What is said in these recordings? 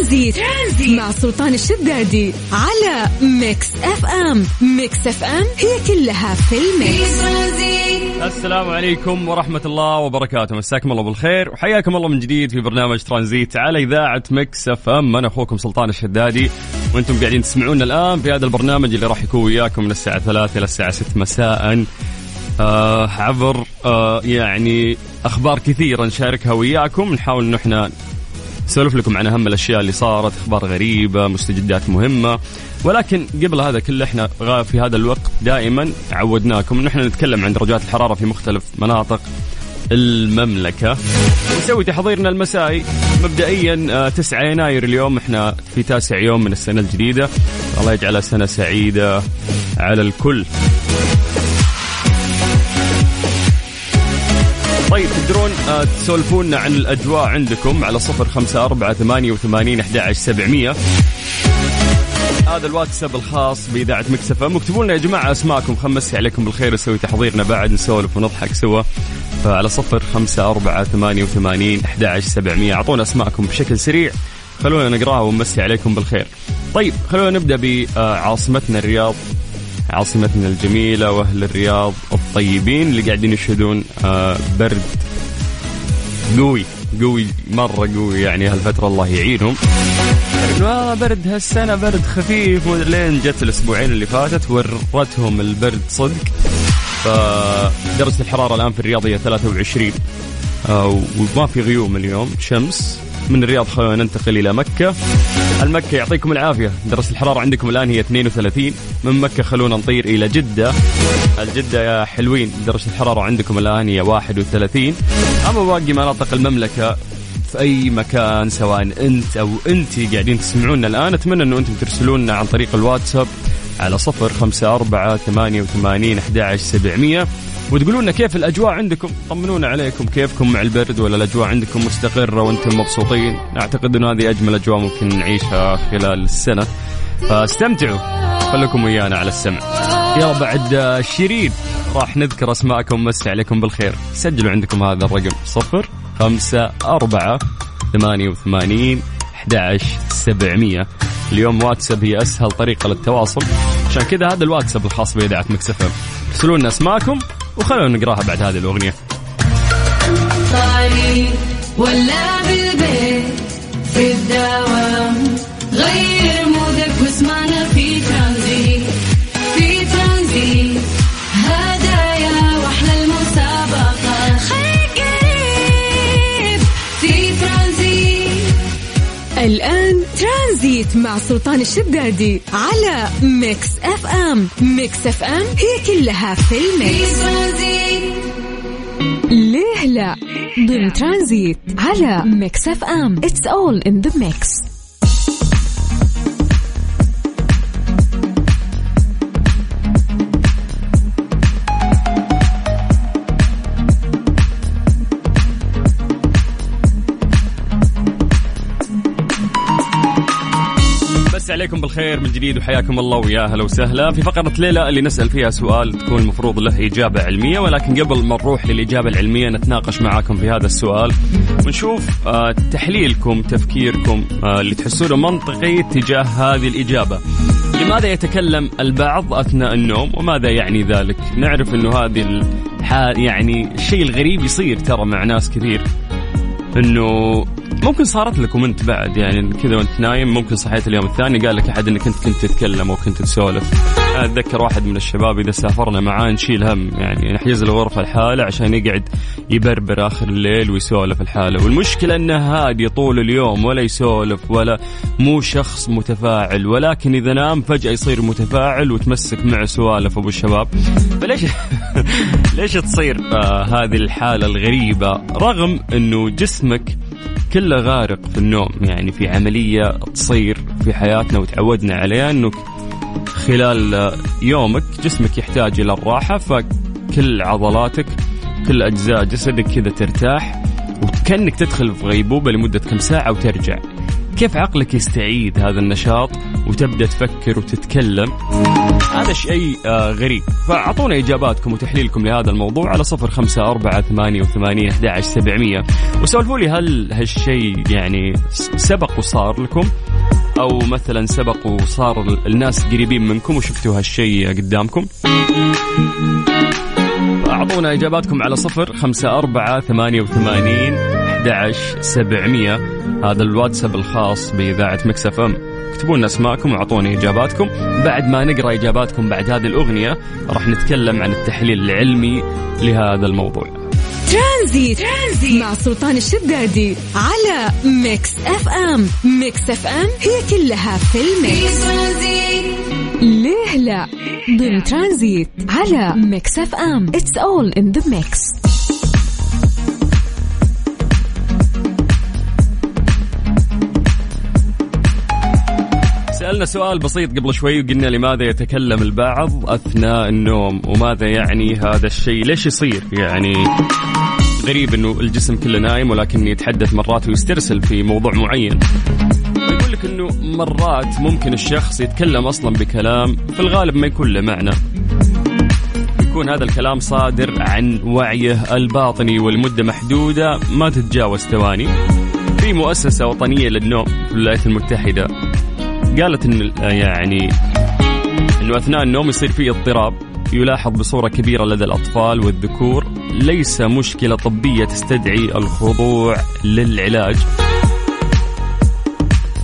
ترانزيت, ترانزيت. مع سلطان الشدادي على Mix FM. Mix FM هي كلها في ال mix. السلام عليكم ورحمة الله وبركاته. مساكم الله بالخير وحياكم الله من جديد في برنامج ترانزيت على إذاعة Mix FM. أنا أخوكم سلطان الشدادي وأنتم قاعدين تسمعونا الآن في هذا البرنامج اللي راح يكون وياكم من الساعة 3 إلى الساعة 6 مساء. آه عبر آه يعني أخبار كثيرة نشاركها وياكم. نحاول أنه إحنا نسولف لكم عن أهم الأشياء اللي صارت أخبار غريبة مستجدات مهمة. ولكن قبل هذا كله إحنا في هذا الوقت دائما عودناكم إن إحنا نتكلم عن درجات الحرارة في مختلف مناطق المملكة. نسوي تحضيرنا المسائي. مبدئيا 9 آه، يناير اليوم. إحنا في تاسع يوم من السنة الجديدة. الله يجعلها سنة سعيدة على الكل. طيب تقدرون آه، تسولفونا عن الأجواء عندكم على صفر خمسة أربعة ثمانية وثمانين أحد سبعمية. هذا الواتساب الخاص بإذاعة مكسفة اكتبوا لنا يا جماعة أسماءكم خمسي عليكم بالخير نسوي تحضيرنا بعد نسولف ونضحك سوا. فعلى صفر خمسة أربعة ثمانية وثمانين أحد سبعمية. أعطونا أسماءكم بشكل سريع. خلونا نقراها ونمسي عليكم بالخير. طيب خلونا نبدأ بعاصمتنا الرياض. عاصمتنا الجميلة وأهل الرياض. الطيبين اللي قاعدين يشهدون آه، برد قوي قوي مرة قوي يعني هالفترة الله يعينهم. آه برد هالسنة برد خفيف. لين جت الأسبوعين اللي فاتت ورتهم البرد صدق. فدرجة الحرارة الآن في الرياض هي 23 آه وما في غيوم اليوم شمس. من الرياض ننتقل إلى مكة. المكة يعطيكم العافية. درجة الحرارة عندكم الآن هي 32 من مكة خلونا نطير إلى جدة. الجدة يا حلوين درجة الحرارة عندكم الآن هي 31 أما باقي مناطق المملكة في أي مكان سواء أنت أو أنت قاعدين تسمعونا الآن أتمنى أنه أنتم ترسلونا عن طريق الواتساب على صفر خمسة أربعة ثمانية وثمانين أحد سبعمية. وتقولون لنا كيف الأجواء عندكم؟ طمنونا عليكم. كيفكم مع البرد ولا الأجواء عندكم مستقرة وأنتم مبسوطين؟ أعتقد انه هذه أجمل أجواء ممكن نعيشها خلال السنة. فاستمتعوا. خليكم ويانا على السمع. يلا بعد شيرين. راح نذكر أسماءكم. مس عليكم بالخير. سجلوا عندكم هذا الرقم. صفر خمسة أربعة ثمانية وثمانين أحد سبعمية. اليوم واتساب هي أسهل طريقة للتواصل. عشان كذا هذا الواتساب الخاص بإذاعة مكسفة ارسلوا لنا أسماءكم. وخلونا نقراها بعد هذه الأغنية. ولا بالبيت في الدوام غير الآن ترانزيت مع سلطان الشدادي على Mix FM. Mix FM هي كلها في ال mix. ليه لا؟ ضمن ترانزيت على Mix FM. It's all in the مسي عليكم بالخير من جديد وحياكم الله ويا هلا وسهلا. في فقرة ليه لا اللي نسأل فيها سؤال تكون المفروض له إجابة علمية ولكن قبل ما نروح للإجابة العلمية نتناقش معاكم في هذا السؤال ونشوف آه تحليلكم تفكيركم آه اللي تحسونه منطقي تجاه هذه الإجابة. لماذا يتكلم البعض أثناء النوم وماذا يعني ذلك؟ نعرف أنه هذه يعني الشيء الغريب يصير ترى مع ناس كثير إنه ممكن صارت لكم انت بعد يعني كذا وانت نايم ممكن صحيت اليوم الثاني قال لك أحد إنك أنت كنت تتكلم أو كنت تسولف. أتذكر واحد من الشباب إذا سافرنا معاه نشيل هم يعني نحجز له غرفه الحالة عشان يقعد يبربر آخر الليل ويسولف الحالة. والمشكلة انه هادي طول اليوم ولا يسولف ولا مو شخص متفاعل ولكن إذا نام فجأة يصير متفاعل وتمسك معه سوالف أبو الشباب. فليش ليش تصير آه هذه الحالة الغريبة؟ رغم إنه جسمك كله غارق في النوم. يعني في عملية تصير في حياتنا وتعودنا عليها أنه خلال يومك جسمك يحتاج إلى الراحة فكل عضلاتك كل أجزاء جسدك كذا ترتاح وكأنك تدخل في غيبوبة لمدة كم ساعة وترجع. كيف عقلك يستعيد هذا النشاط وتبدأ تفكر وتتكلم؟ هذا شيء آه غريب. فأعطونا إجاباتكم وتحليلكم لهذا الموضوع على صفر خمسة أربعة ثمانية وثمانين أحد سبعمية. وسولفوا لي هل هالشيء يعني سبق وصار لكم؟ أو مثلا سبق وصار الناس قريبين منكم وشفتوا هالشيء قدامكم؟ أعطونا إجاباتكم على صفر خمسة أربعة ثمانية وثمانين أحد سبعمية. هذا الواتساب الخاص بإذاعة Mix FM. اكتبوا لنا اسماءكم واعطوني إجاباتكم. بعد ما نقرأ إجاباتكم بعد هذه الأغنية راح نتكلم عن التحليل العلمي لهذا الموضوع. ترانزيت, ترانزيت مع سلطان الشدادي على Mix FM. Mix FM هي كلها في ال mix. ليه لا؟ ضمن ترانزيت على Mix FM. It's all in the mix سألنا سؤال بسيط قبل شوي وقلنا لماذا يتكلم البعض أثناء النوم وماذا يعني هذا الشيء؟ ليش يصير؟ يعني غريب أنه الجسم كله نايم ولكن يتحدث مرات ويسترسل في موضوع معين. يقول لك أنه مرات ممكن الشخص يتكلم أصلا بكلام في الغالب ما يكون له معنى. يكون هذا الكلام صادر عن وعيه الباطني والمدة محدودة ما تتجاوز ثواني. في مؤسسة وطنية للنوم في الولايات المتحدة. قالت إن يعني إنه أثناء النوم يصير في اضطراب يلاحظ بصورة كبيرة لدى الأطفال والذكور ليس مشكلة طبية تستدعي الخضوع للعلاج.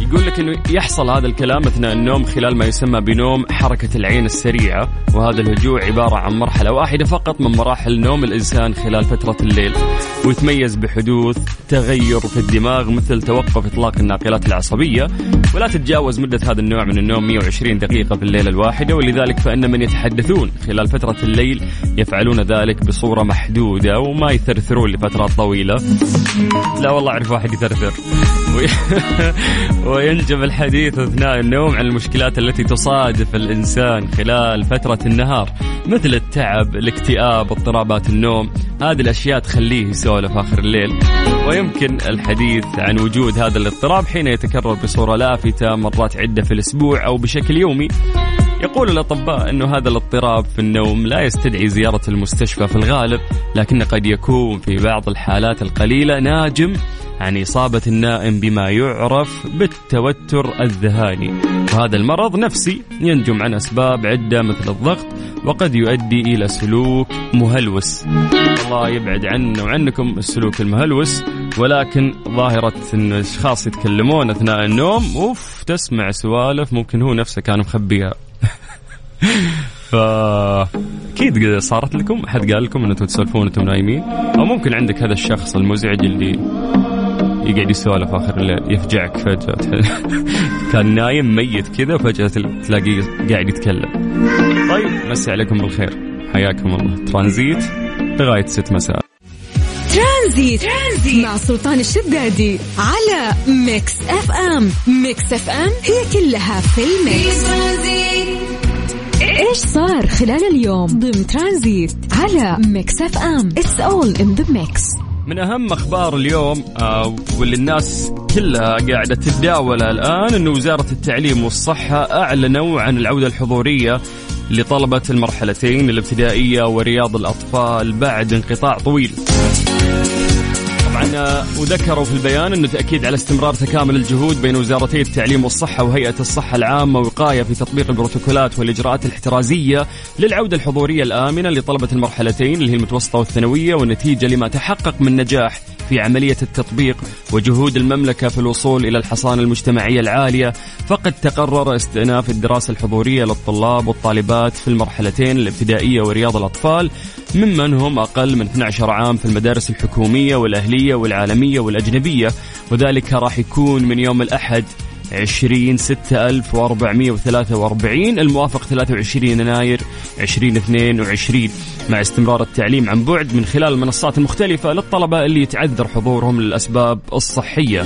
يقول لك إنه يحصل هذا الكلام أثناء النوم خلال ما يسمى بنوم حركة العين السريعة وهذا الهجوع عبارة عن مرحلة واحدة فقط من مراحل نوم الإنسان خلال فترة الليل ويتميز بحدوث تغير في الدماغ مثل توقف إطلاق الناقلات العصبية ولا تتجاوز مدة هذا النوع من النوم 120 دقيقة في الليلة الواحدة ولذلك فإن من يتحدثون خلال فترة الليل يفعلون ذلك بصورة محدودة وما يثرثرون لفترات طويلة. لا والله أعرف واحد يثرثر. وينجب الحديث أثناء النوم عن المشكلات التي تصادف الإنسان خلال فترة النهار مثل التعب، الاكتئاب، اضطرابات النوم، هذه الأشياء تخليه يسولف آخر الليل ويمكن الحديث عن وجود هذا الاضطراب حين يتكرر بصورة لافتة مرات عدة في الأسبوع أو بشكل يومي. يقول الأطباء أنه هذا الاضطراب في النوم لا يستدعي زيارة المستشفى في الغالب لكن قد يكون في بعض الحالات القليلة ناجم عن إصابة النائم بما يعرف بالتوتر الذهاني. وهذا المرض نفسي ينجم عن أسباب عدة مثل الضغط وقد يؤدي إلى سلوك مهلوس. الله يبعد عنا وعنكم السلوك المهلوس ولكن ظاهرة أن الأشخاص يتكلمون أثناء النوم أوف تسمع سوالف ممكن هو نفسه كان مخبيها. ف أكيد صارت لكم احد قال لكم ان أنتم تسولفون وأنتم نايمين؟ أو ممكن عندك هذا الشخص المزعج اللي يقعد يسولف آخر الليل يفجعك فجأة. كان نايم ميت كذا وفجأة تلاقيه قاعد يتكلم. طيب مسي عليكم بالخير. حياكم الله. ترانزيت لغاية 6 مساء. ترانزيت. ترانزيت. مع سلطان الشدادي على Mix FM. Mix FM هي كلها في ال mix. إيش صار خلال اليوم؟ ضمن ترانزيت على Mix FM. it's all in the mix من أهم أخبار اليوم آه واللي الناس كلها قاعدة تتداولها الآن إنه وزارة التعليم والصحة أعلنوا عن العودة الحضورية لطلبة المرحلتين الابتدائية ورياض الأطفال بعد انقطاع طويل. وذكروا في البيان إنه تأكيد على استمرار تكامل الجهود بين وزارتي التعليم والصحة وهيئة الصحة العامة وقايه في تطبيق البروتوكولات والإجراءات الاحترازية للعودة الحضورية الآمنة لطلبة المرحلتين اللي هي المتوسطة والثانوية والنتيجة لما تحقق من نجاح في عملية التطبيق وجهود المملكة في الوصول إلى الحصانة المجتمعية العالية فقد تقرر استئناف الدراسة الحضورية للطلاب والطالبات في المرحلتين الابتدائية ورياض الأطفال ممن هم أقل من 12 عام في المدارس الحكومية والأهلية والعالمية والأجنبية وذلك راح يكون من يوم الأحد 20 6443 الموافق 23 يناير. 2022 مع استمرار التعليم عن بعد من خلال المنصات المختلفة للطلبة اللي يتعذر حضورهم للأسباب الصحية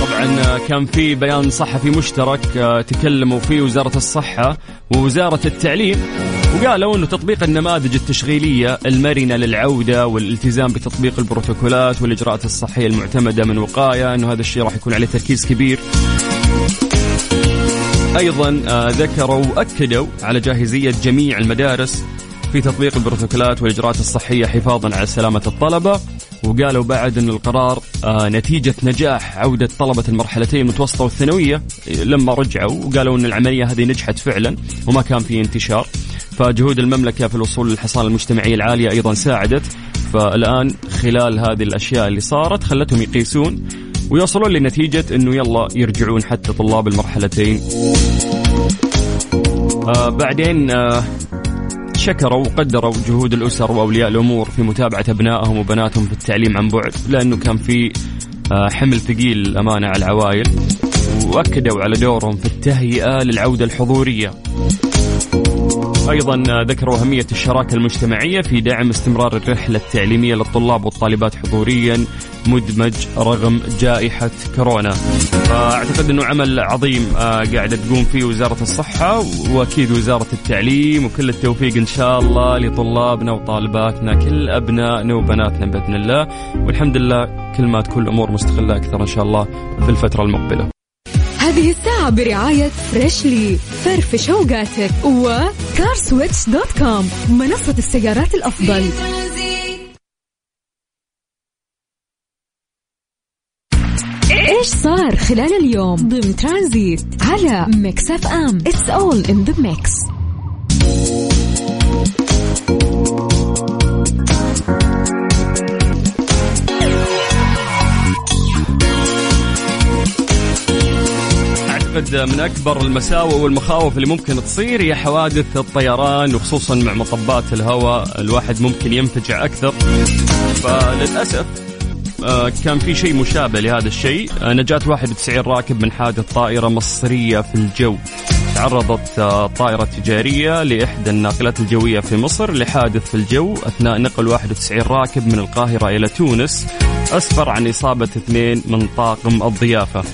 طبعا كان في بيان صحفي مشترك آه، تكلموا فيه وزارة الصحة ووزارة التعليم وقالوا إنه تطبيق النماذج التشغيلية المرنة للعودة والالتزام بتطبيق البروتوكولات والإجراءات الصحية المعتمدة من وقاية إنه هذا الشيء راح يكون عليه تركيز كبير. أيضا آه، ذكروا وأكدوا على جاهزية جميع المدارس في تطبيق البروتوكولات والإجراءات الصحية حفاظا على سلامة الطلبة وقالوا بعد أن القرار آه، نتيجة نجاح عودة طلبة المرحلتين المتوسطة والثانوية لما رجعوا وقالوا أن العملية هذه نجحت فعلا وما كان في انتشار. فجهود المملكة في الوصول للحصانة المجتمعية العالية أيضا ساعدت. فالآن خلال هذه الأشياء اللي صارت خلتهم يقيسون ويوصلون لنتيجة أنه يلا يرجعون حتى طلاب المرحلتين. آه بعدين آه شكروا وقدروا جهود الأسر وأولياء الأمور في متابعة أبنائهم وبناتهم في التعليم عن بعد لأنه كان في آه، حمل ثقيل الأمانة على العوائل وأكدوا على دورهم في التهيئة للعودة الحضورية. أيضا ذكروا أهمية الشراكة المجتمعية في دعم استمرار الرحلة التعليمية للطلاب والطالبات حضوريا مدمجة رغم جائحة كورونا. فأعتقد أنه عمل عظيم آه، قاعدة تقوم فيه وزارة الصحة وأكيد وزارة التعليم وكل التوفيق إن شاء الله لطلابنا وطالباتنا كل أبنائنا وبناتنا بإذن الله والحمد لله كل ما تكون الأمور مستقلة أكثر إن شاء الله في الفترة المقبلة. هذه الساعة برعاية Freshly فرفش أوقاتك و CarSwitch dot com منصة السيارات الأفضل. إيش صار خلال اليوم؟ ضمن ترانزيت على Mix FM. it's all in the mix أعتقد من أكبر المساوئ والمخاوف اللي ممكن تصير هي حوادث الطيران وخصوصا مع مطبات الهواء. الواحد ممكن ينفجع أكثر. فللأسف آه، كان في شيء مشابه لهذا الشيء. آه، نجاة 91 راكب من حادث طائرة مصرية في الجو. تعرضت آه، طائرة تجارية لإحدى الناقلات الجوية في مصر لحادث في الجو. أثناء نقل 91 راكب من القاهرة إلى تونس أسفر عن إصابة اثنين من طاقم الضيافة.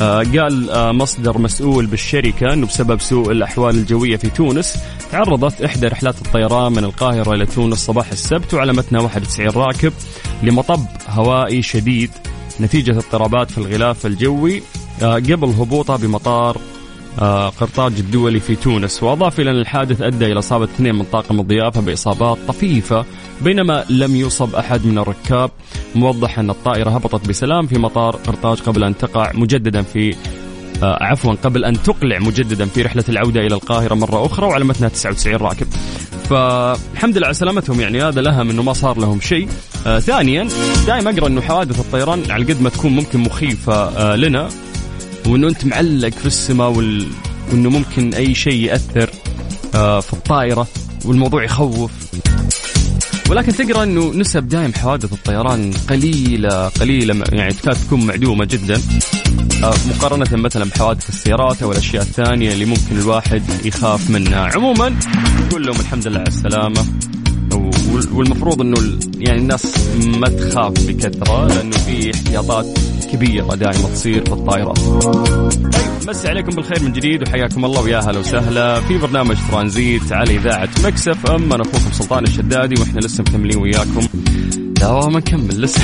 قال آه، مصدر مسؤول بالشركة أنه بسبب سوء الأحوال الجوية في تونس تعرضت إحدى رحلات الطيران من القاهرة إلى تونس صباح السبت وعلى متنها 91 راكب لمطب هوائي شديد. نتيجة اضطرابات في الغلاف الجوي آه، قبل هبوطه بمطار قرطاج الدولي في تونس. وأضاف إلى أن الحادث أدى إلى إصابة اثنين من طاقم الضيافة بإصابات طفيفة بينما لم يصب أحد من الركاب. موضح أن الطائرة هبطت بسلام في مطار قرطاج قبل أن تقع مجددا في آه عفوا قبل أن تقلع مجددا في رحلة العودة إلى القاهرة مرة أخرى وعلى متنها 99 راكب. فالحمد لله على سلامتهم يعني هذا الأهم أنه ما صار لهم شيء. آه ثانيا دائما أقرأ أنه حوادث الطيران على قد ما تكون ممكن مخيفة آه لنا. وأنه أنت معلق في السماء وال... وأنه ممكن أي شيء يأثر آه في الطائرة والموضوع يخوف. ولكن تقرأ إنه نسب دائم حوادث الطيران قليلة قليلة يعني تكاد تكون معدومة جدا. آه، مقارنة مثلا بحوادث السيارات أو الأشياء الثانية اللي ممكن الواحد يخاف منها، عموما نقول لهم الحمد لله على السلامة. والمفروض إنه يعني الناس ما تخاف بكثرة لأنه في احتياطات كبيرة دائما تصير في الطائرات. طيب مسي عليكم بالخير من جديد وحياكم الله ويا هلا وسهلا. في برنامج ترانزيت على إذاعة مكسف. ام أنا أخوكم سلطان الشدادي وإحنا لسه مكملين وياكم. لا ما نكمل لسه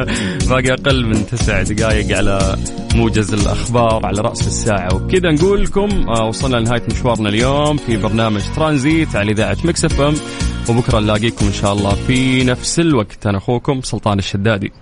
باقي أقل من تسع دقائق على موجز الأخبار على رأس الساعة. وبكذا نقول لكم آه، وصلنا لنهاية مشوارنا اليوم في برنامج ترانزيت على إذاعة مكسف أم. وبكرة نلاقيكم إن شاء الله في نفس الوقت. أنا أخوكم سلطان الشدادي.